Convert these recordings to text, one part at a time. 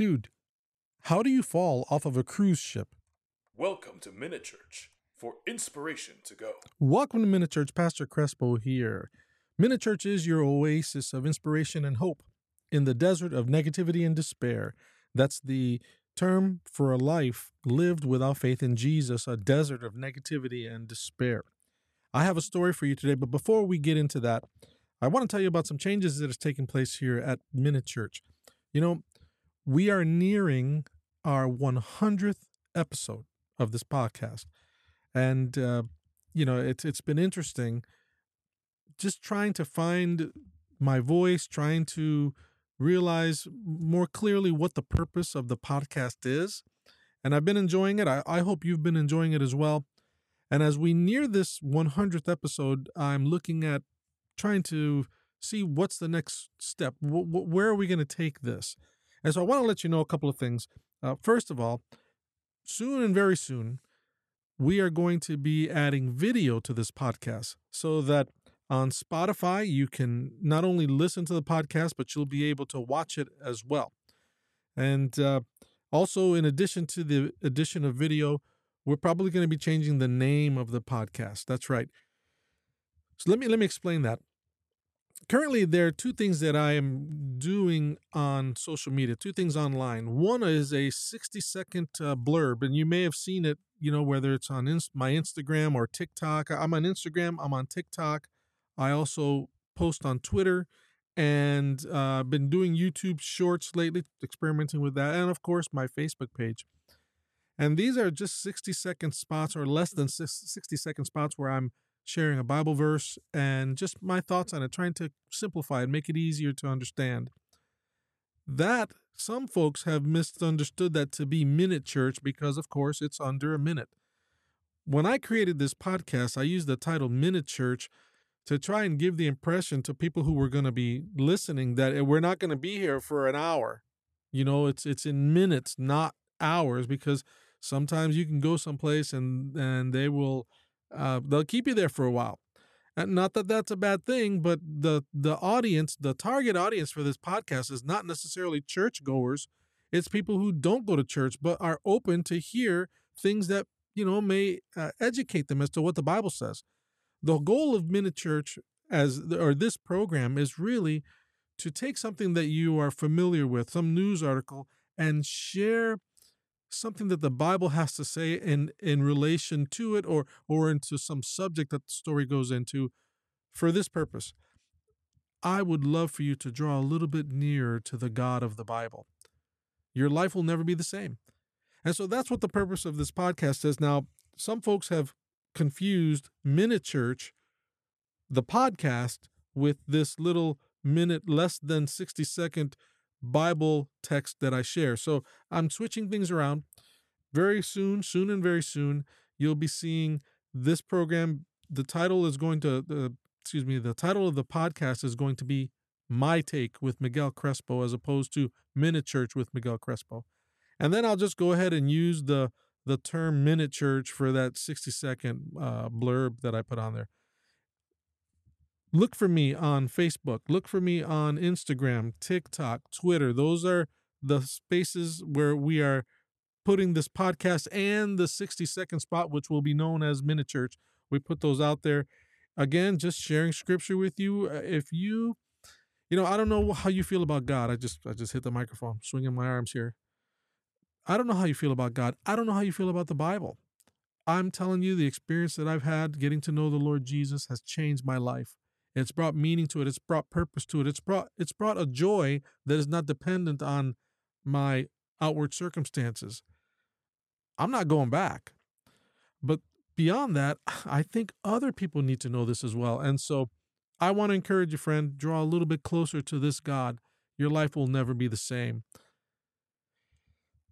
Dude, how do you fall off of a cruise ship? Welcome to Minute Church for inspiration to go. Welcome to Minute Church. Pastor Crespo here. Minute Church is your oasis of inspiration and hope in the desert of negativity and despair. That's the term for a life lived without faith in Jesus, a desert of negativity and despair. I have a story for you today, but before we get into that, I want to tell you about some changes that has taken place here at Minute Church. You know, we are nearing our 100th episode of this podcast. And, uh, you know, it's, it's been interesting just trying to find my voice, trying to realize more clearly what the purpose of the podcast is. And I've been enjoying it. I, I hope you've been enjoying it as well. And as we near this 100th episode, I'm looking at trying to see what's the next step. W- where are we going to take this? And so I want to let you know a couple of things. Uh, first of all, soon and very soon, we are going to be adding video to this podcast so that on Spotify, you can not only listen to the podcast, but you'll be able to watch it as well. And uh, also, in addition to the addition of video, we're probably going to be changing the name of the podcast. That's right. So let me let me explain that currently there are two things that I am doing on social media, two things online. One is a 60 second uh, blurb, and you may have seen it, you know, whether it's on my Instagram or TikTok. I'm on Instagram, I'm on TikTok. I also post on Twitter and uh, been doing YouTube shorts lately, experimenting with that, and of course, my Facebook page. And these are just 60 second spots or less than 60 second spots where I'm sharing a Bible verse, and just my thoughts on it, trying to simplify it, make it easier to understand. That some folks have misunderstood that to be minute church because, of course, it's under a minute. When I created this podcast, I used the title Minute Church to try and give the impression to people who were going to be listening that we're not going to be here for an hour. You know, it's it's in minutes, not hours, because sometimes you can go someplace and and they will uh, they'll keep you there for a while. And not that that's a bad thing, but the the audience, the target audience for this podcast is not necessarily churchgoers. It's people who don't go to church but are open to hear things that you know may uh, educate them as to what the Bible says. The goal of Minute Church as or this program is really to take something that you are familiar with, some news article, and share something that the Bible has to say in in relation to it or or into some subject that the story goes into for this purpose. I would love for you to draw a little bit nearer to the God of the Bible. Your life will never be the same. And so that's what the purpose of this podcast is. Now, some folks have confused Minute Church, the podcast, with this little minute, less than 60 second Bible text that I share. So I'm switching things around. Very soon, soon and very soon, you'll be seeing this program. The title is going to, uh, excuse me, the title of the podcast is going to be My Take with Miguel Crespo as opposed to Minute Church with Miguel Crespo. And then I'll just go ahead and use the the term minute church for that 60 second uh, blurb that I put on there look for me on Facebook, look for me on Instagram, TikTok, Twitter. Those are the spaces where we are putting this podcast and the 60 second spot, which will be known as Minute Church. We put those out there. Again, just sharing scripture with you. Uh, if you, you know, I don't know how you feel about God. I just, I just hit the microphone, swinging my arms here. I don't know how you feel about God. I don't know how you feel about the Bible. I'm telling you, the experience that I've had getting to know the Lord Jesus has changed my life. It's brought meaning to it. It's brought purpose to it. It's brought it's brought a joy that is not dependent on my outward circumstances. I'm not going back. But beyond that, I think other people need to know this as well. And so I want to encourage you, friend, draw a little bit closer to this God. Your life will never be the same.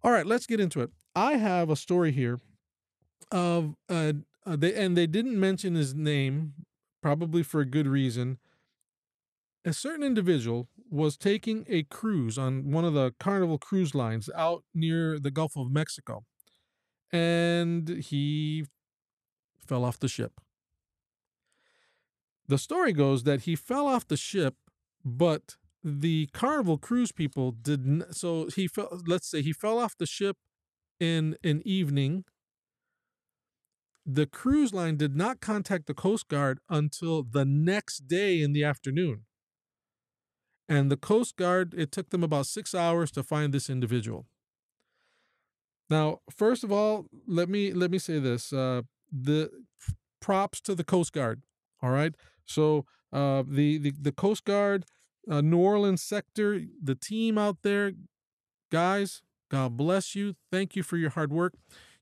All right, let's get into it. I have a story here of uh, uh they and they didn't mention his name probably for a good reason. A certain individual was taking a cruise on one of the Carnival cruise lines out near the Gulf of Mexico, and he fell off the ship. The story goes that he fell off the ship, but the Carnival cruise people did n- so he fell let's say he fell off the ship in an evening the cruise line did not contact the coast guard until the next day in the afternoon and the coast guard it took them about 6 hours to find this individual now first of all let me let me say this uh the props to the coast guard all right so uh the the, the coast guard uh, New Orleans sector, the team out there, guys, God bless you. Thank you for your hard work.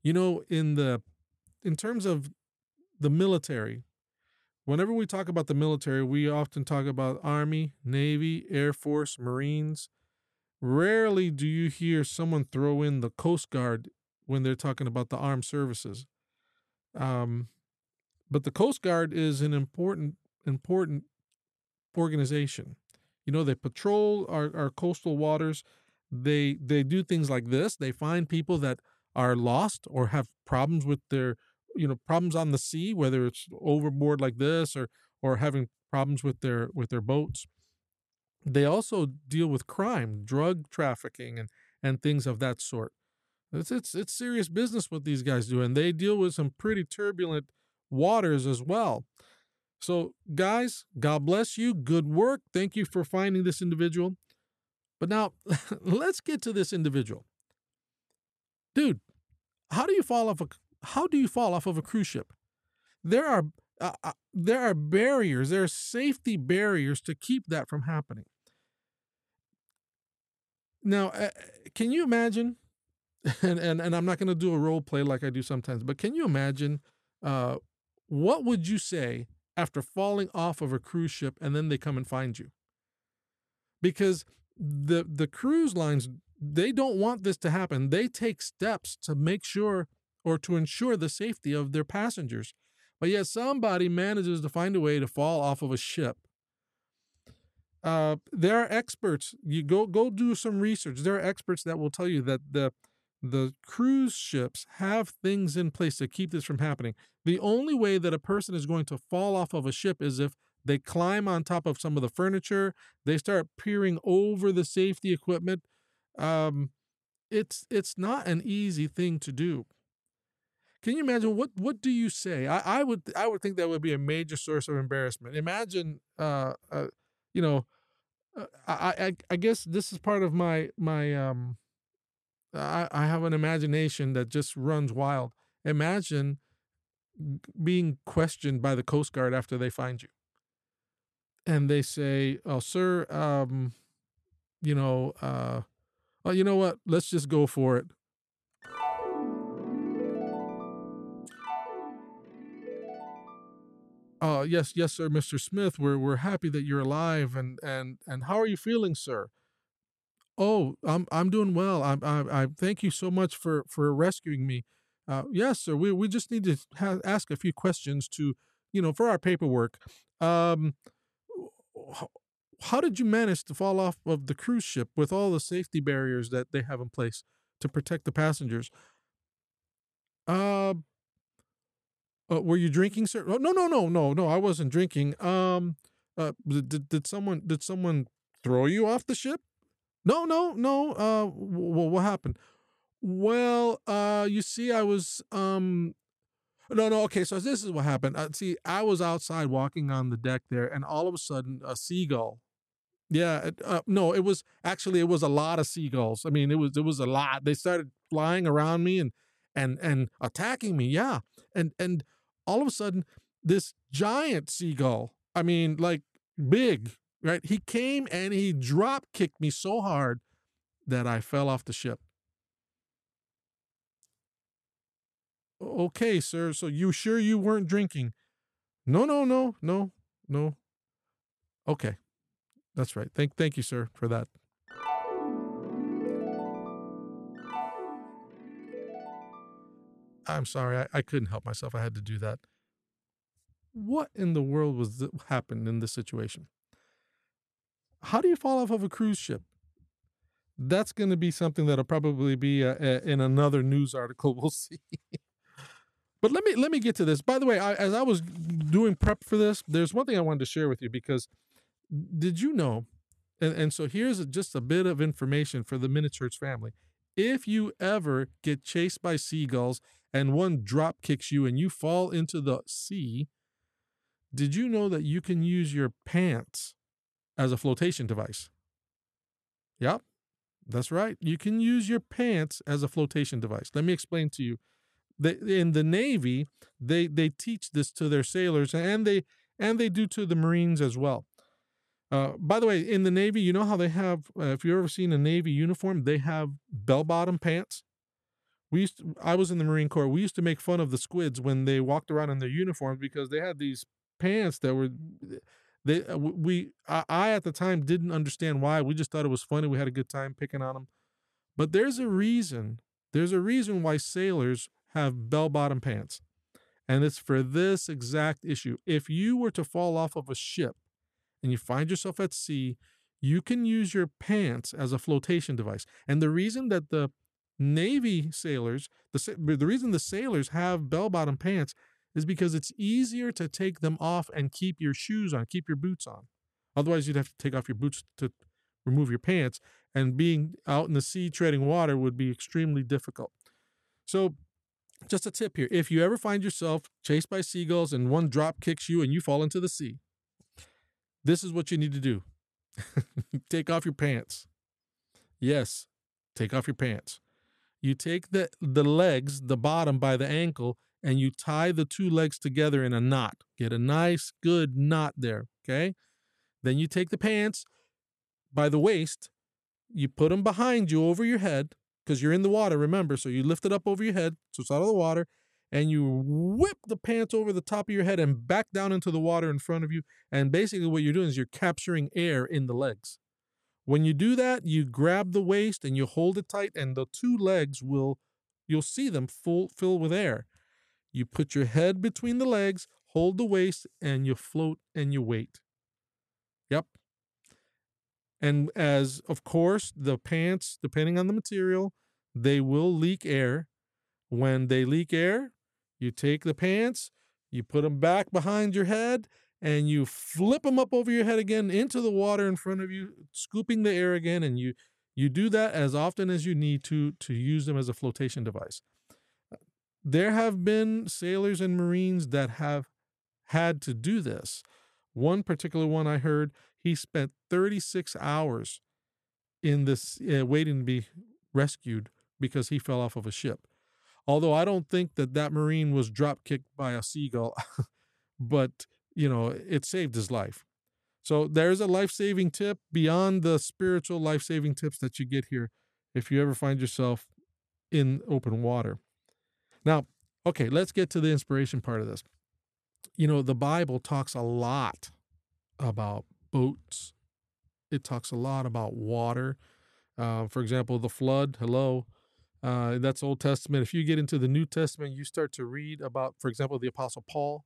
You know, in the in terms of the military, whenever we talk about the military, we often talk about Army, Navy, Air Force, Marines. Rarely do you hear someone throw in the Coast Guard when they're talking about the armed services. Um, but the Coast Guard is an important, important organization. You know, they patrol our, our coastal waters. They they do things like this. They find people that are lost or have problems with their you know problems on the sea, whether it's overboard like this or or having problems with their with their boats. They also deal with crime, drug trafficking, and and things of that sort. It's it's it's serious business what these guys do, and they deal with some pretty turbulent waters as well. So, guys, God bless you. Good work. Thank you for finding this individual. But now, let's get to this individual. Dude, how do you fall off a how do you fall off of a cruise ship? There are uh, uh, there are barriers, there are safety barriers to keep that from happening. Now, uh, can you imagine? And, and and I'm not going to do a role play like I do sometimes, but can you imagine? Uh, what would you say after falling off of a cruise ship and then they come and find you? Because the the cruise lines they don't want this to happen. They take steps to make sure or to ensure the safety of their passengers. But yet somebody manages to find a way to fall off of a ship. Uh, there are experts. You go go do some research. There are experts that will tell you that the the cruise ships have things in place to keep this from happening. The only way that a person is going to fall off of a ship is if they climb on top of some of the furniture, they start peering over the safety equipment. Um, it's it's not an easy thing to do. Can you imagine what what do you say? I, I would I would think that would be a major source of embarrassment. Imagine, uh, uh you know, uh, I, I I guess this is part of my my um I, I have an imagination that just runs wild. Imagine being questioned by the Coast Guard after they find you. And they say, Oh, sir, um, you know, uh, well, you know what? Let's just go for it. Uh, yes, yes, sir, Mr. Smith. We're we're happy that you're alive, and and and how are you feeling, sir? Oh, I'm I'm doing well. I I, I thank you so much for for rescuing me. Uh, yes, sir. We we just need to ha- ask a few questions to, you know, for our paperwork. Um, how did you manage to fall off of the cruise ship with all the safety barriers that they have in place to protect the passengers? Uh, uh were you drinking, sir? Oh, no, no, no, no, no. I wasn't drinking. Um, uh, did did someone did someone throw you off the ship? No, no, no. Uh, w- what happened? Well, uh, you see, I was um, no, no. Okay, so this is what happened. Uh, see, I was outside walking on the deck there, and all of a sudden, a seagull. Yeah, uh, no, it was actually it was a lot of seagulls. I mean, it was it was a lot. They started flying around me and and and attacking me. Yeah, and and all of a sudden, this giant seagull. I mean, like big, right? He came and he drop kicked me so hard that I fell off the ship. Okay, sir. So you sure you weren't drinking? No, no, no, no, no. Okay. That's right. Thank thank you, sir, for that. I'm sorry. I, I couldn't help myself. I had to do that. What in the world was that happened in this situation? how do you fall off of a cruise ship? That's going to be something that'll probably be uh, in another news article. We'll see. but let me let me get to this. By the way, I, as I was doing prep for this, there's one thing I wanted to share with you because did you know And, and so here's just a bit of information for the Minute Church family. If you ever get chased by seagulls and one drop kicks you and you fall into the sea, did you know that you can use your pants as a flotation device? Yep, that's right. You can use your pants as a flotation device. Let me explain to you. In the Navy, they they teach this to their sailors, and they and they do to the Marines as well. Uh, by the way, in the Navy, you know how they have, uh, if you've ever seen a Navy uniform, they have bell bottom pants. We used to, I was in the Marine Corps. We used to make fun of the squids when they walked around in their uniforms because they had these pants that were they uh, we I, I at the time didn't understand why. We just thought it was funny. We had a good time picking on them. But there's a reason. There's a reason why sailors have bell bottom pants. And it's for this exact issue. If you were to fall off of a ship and you find yourself at sea, you can use your pants as a flotation device. And the reason that the Navy sailors, the, the reason the sailors have bell bottom pants is because it's easier to take them off and keep your shoes on, keep your boots on. Otherwise, you'd have to take off your boots to remove your pants, and being out in the sea treading water would be extremely difficult. So, just a tip here if you ever find yourself chased by seagulls and one drop kicks you and you fall into the sea, this is what you need to do take off your pants. Yes, take off your pants. You take the, the legs, the bottom by the ankle, and you tie the two legs together in a knot. Get a nice, good knot there. Okay. Then you take the pants by the waist, you put them behind you over your head because you're in the water, remember. So you lift it up over your head so it's out of the water and you whip the pants over the top of your head and back down into the water in front of you. And basically, what you're doing is you're capturing air in the legs. When you do that, you grab the waist and you hold it tight, and the two legs will, you'll see them full fill with air. You put your head between the legs, hold the waist, and you float and you wait. Yep. And as, of course, the pants, depending on the material, they will leak air. When they leak air, you take the pants, you put them back behind your head, and you flip them up over your head again into the water in front of you, scooping the air again, and you you do that as often as you need to to use them as a flotation device. There have been sailors and marines that have had to do this. One particular one I heard, he spent 36 hours in this uh, waiting to be rescued because he fell off of a ship. Although I don't think that that Marine was drop kicked by a seagull, but you know, it saved his life. So there's a life saving tip beyond the spiritual life saving tips that you get here if you ever find yourself in open water. Now, okay, let's get to the inspiration part of this. You know, the Bible talks a lot about boats, it talks a lot about water. Uh, for example, the flood, hello, uh, that's Old Testament. If you get into the New Testament, you start to read about, for example, the Apostle Paul.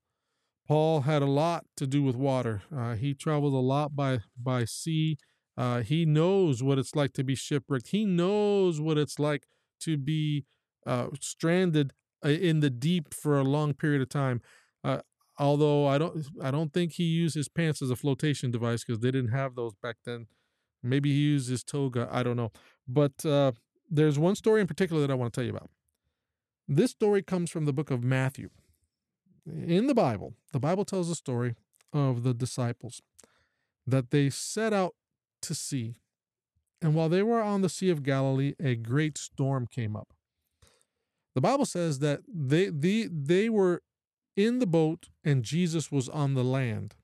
Paul had a lot to do with water. Uh, he traveled a lot by by sea. Uh, he knows what it's like to be shipwrecked. He knows what it's like to be uh, stranded uh, in the deep for a long period of time. Uh, although I don't, I don't think he used his pants as a flotation device because they didn't have those back then. Maybe he used his toga. I don't know. But there's one story in particular that I want to tell you about. This story comes from the book of Matthew. In the Bible, the Bible tells a story of the disciples that they set out to sea. And while they were on the Sea of Galilee, a great storm came up. The Bible says that they, they, they were in the boat and Jesus was on the land.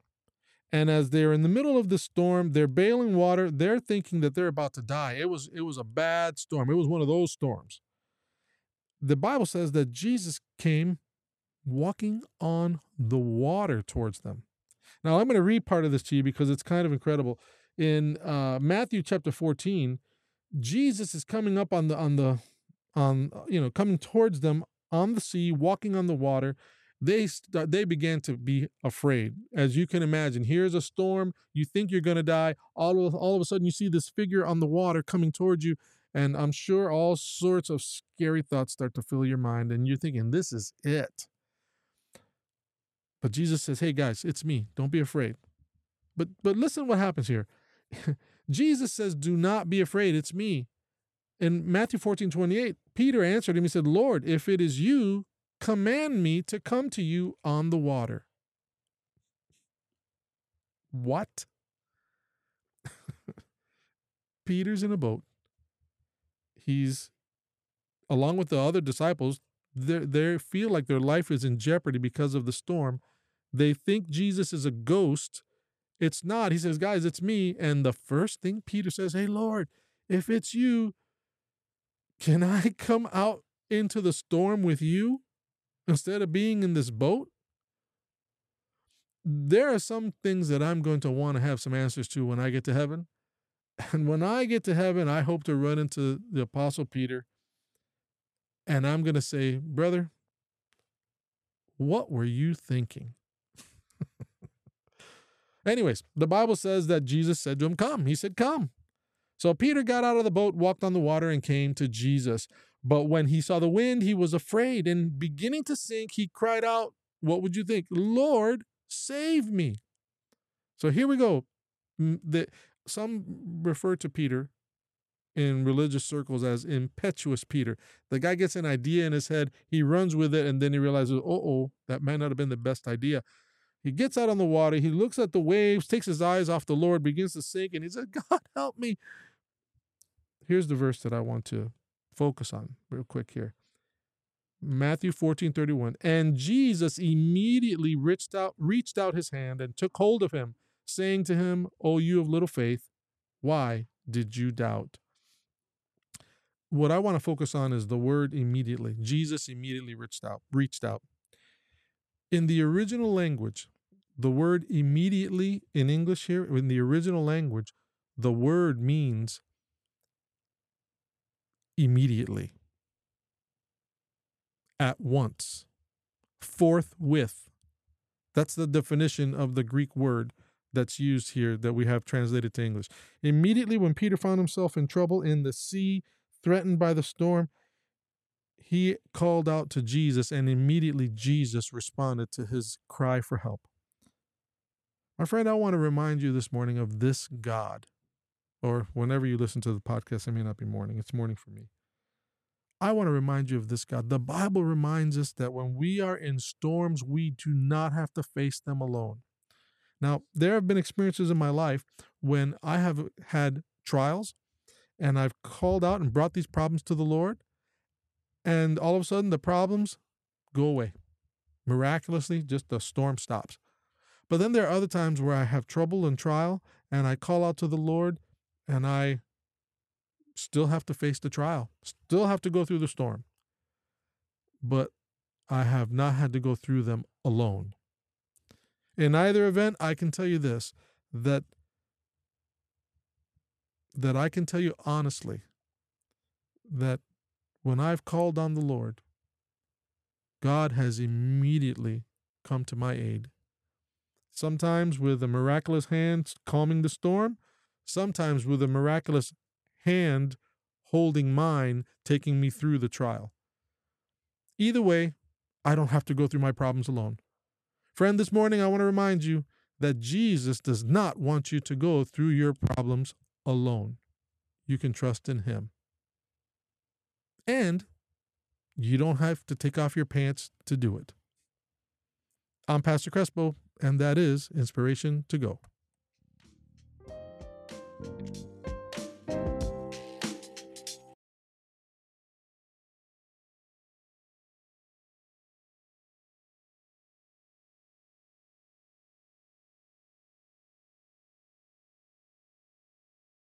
And as they're in the middle of the storm, they're bailing water. They're thinking that they're about to die. It was it was a bad storm. It was one of those storms. The Bible says that Jesus came walking on the water towards them. Now I'm going to read part of this to you because it's kind of incredible. In uh, Matthew chapter 14, Jesus is coming up on the on the on you know coming towards them on the sea, walking on the water they they began to be afraid. As you can imagine, here's a storm. You think you're going to die. All of all of a sudden, you see this figure on the water coming towards you, and I'm sure all sorts of scary thoughts start to fill your mind, and you're thinking, "This is it." But Jesus says, "Hey guys, it's me. Don't be afraid." But but listen, what happens here. Jesus says, Do not be afraid, it's me. In Matthew 14 28, Peter answered him, He said, Lord, if it is you, command me to come to you on the water. What? Peter's in a boat. He's along with the other disciples, they they feel like their life is in jeopardy because of the storm. They think Jesus is a ghost. It's not. He says, "Guys, it's me." And the first thing Peter says, "Hey Lord, if it's you, can I come out into the storm with you instead of being in this boat?" There are some things that I'm going to want to have some answers to when I get to heaven. And when I get to heaven, I hope to run into the Apostle Peter and I'm going to say, Brother, what were you thinking? Anyways, the Bible says that Jesus said to him, Come. He said, Come. So Peter got out of the boat, walked on the water, and came to Jesus. But when he saw the wind, he was afraid, and beginning to sink, he cried out, What would you think? Lord, save me. So here we go. The, some refer to Peter in religious circles as impetuous Peter. The guy gets an idea in his head, he runs with it, and then he realizes, oh, oh, that might not have been the best idea. He gets out on the water, he looks at the waves, takes his eyes off the Lord, begins to sink, and he says, God, help me. Here's the verse that I want to focus on real quick here. Matthew 14, 31. And Jesus immediately reached out, reached out his hand and took hold of him, saying to him, O you of little faith, why did you doubt? what I want to focus on is the word immediately. Jesus immediately reached out, reached out. In the original language, the word immediately in English here, in the original language, the word means immediately, at once, forthwith. That's the definition of the Greek word that's used here that we have translated to English. Immediately, when Peter found himself in trouble in the sea, threatened by the storm, he called out to Jesus, and immediately Jesus responded to his cry for help. My friend, I want to remind you this morning of this God, or whenever you listen to the podcast, it may not be morning, it's morning for me. I want to remind you of this God. The Bible reminds us that when we are in storms, we do not have to face them alone. Now, there have been experiences in my life when I have had trials and I've called out and brought these problems to the Lord, and all of a sudden the problems go away. Miraculously, just the storm stops. But then there are other times where I have trouble and trial, and I call out to the Lord, and I still have to face the trial, still have to go through the storm. But I have not had to go through them alone. In either event, I can tell you this that that I can tell you honestly that when I've called on the Lord, God has immediately come to my aid. Sometimes with a miraculous hand calming the storm, sometimes with a miraculous hand holding mine, taking me through the trial. Either way, I don't have to go through my problems alone. Friend, this morning I want to remind you that Jesus does not want you to go through your problems alone. You can trust in Him. And you don't have to take off your pants to do it. I'm Pastor Crespo, and that is Inspiration to Go.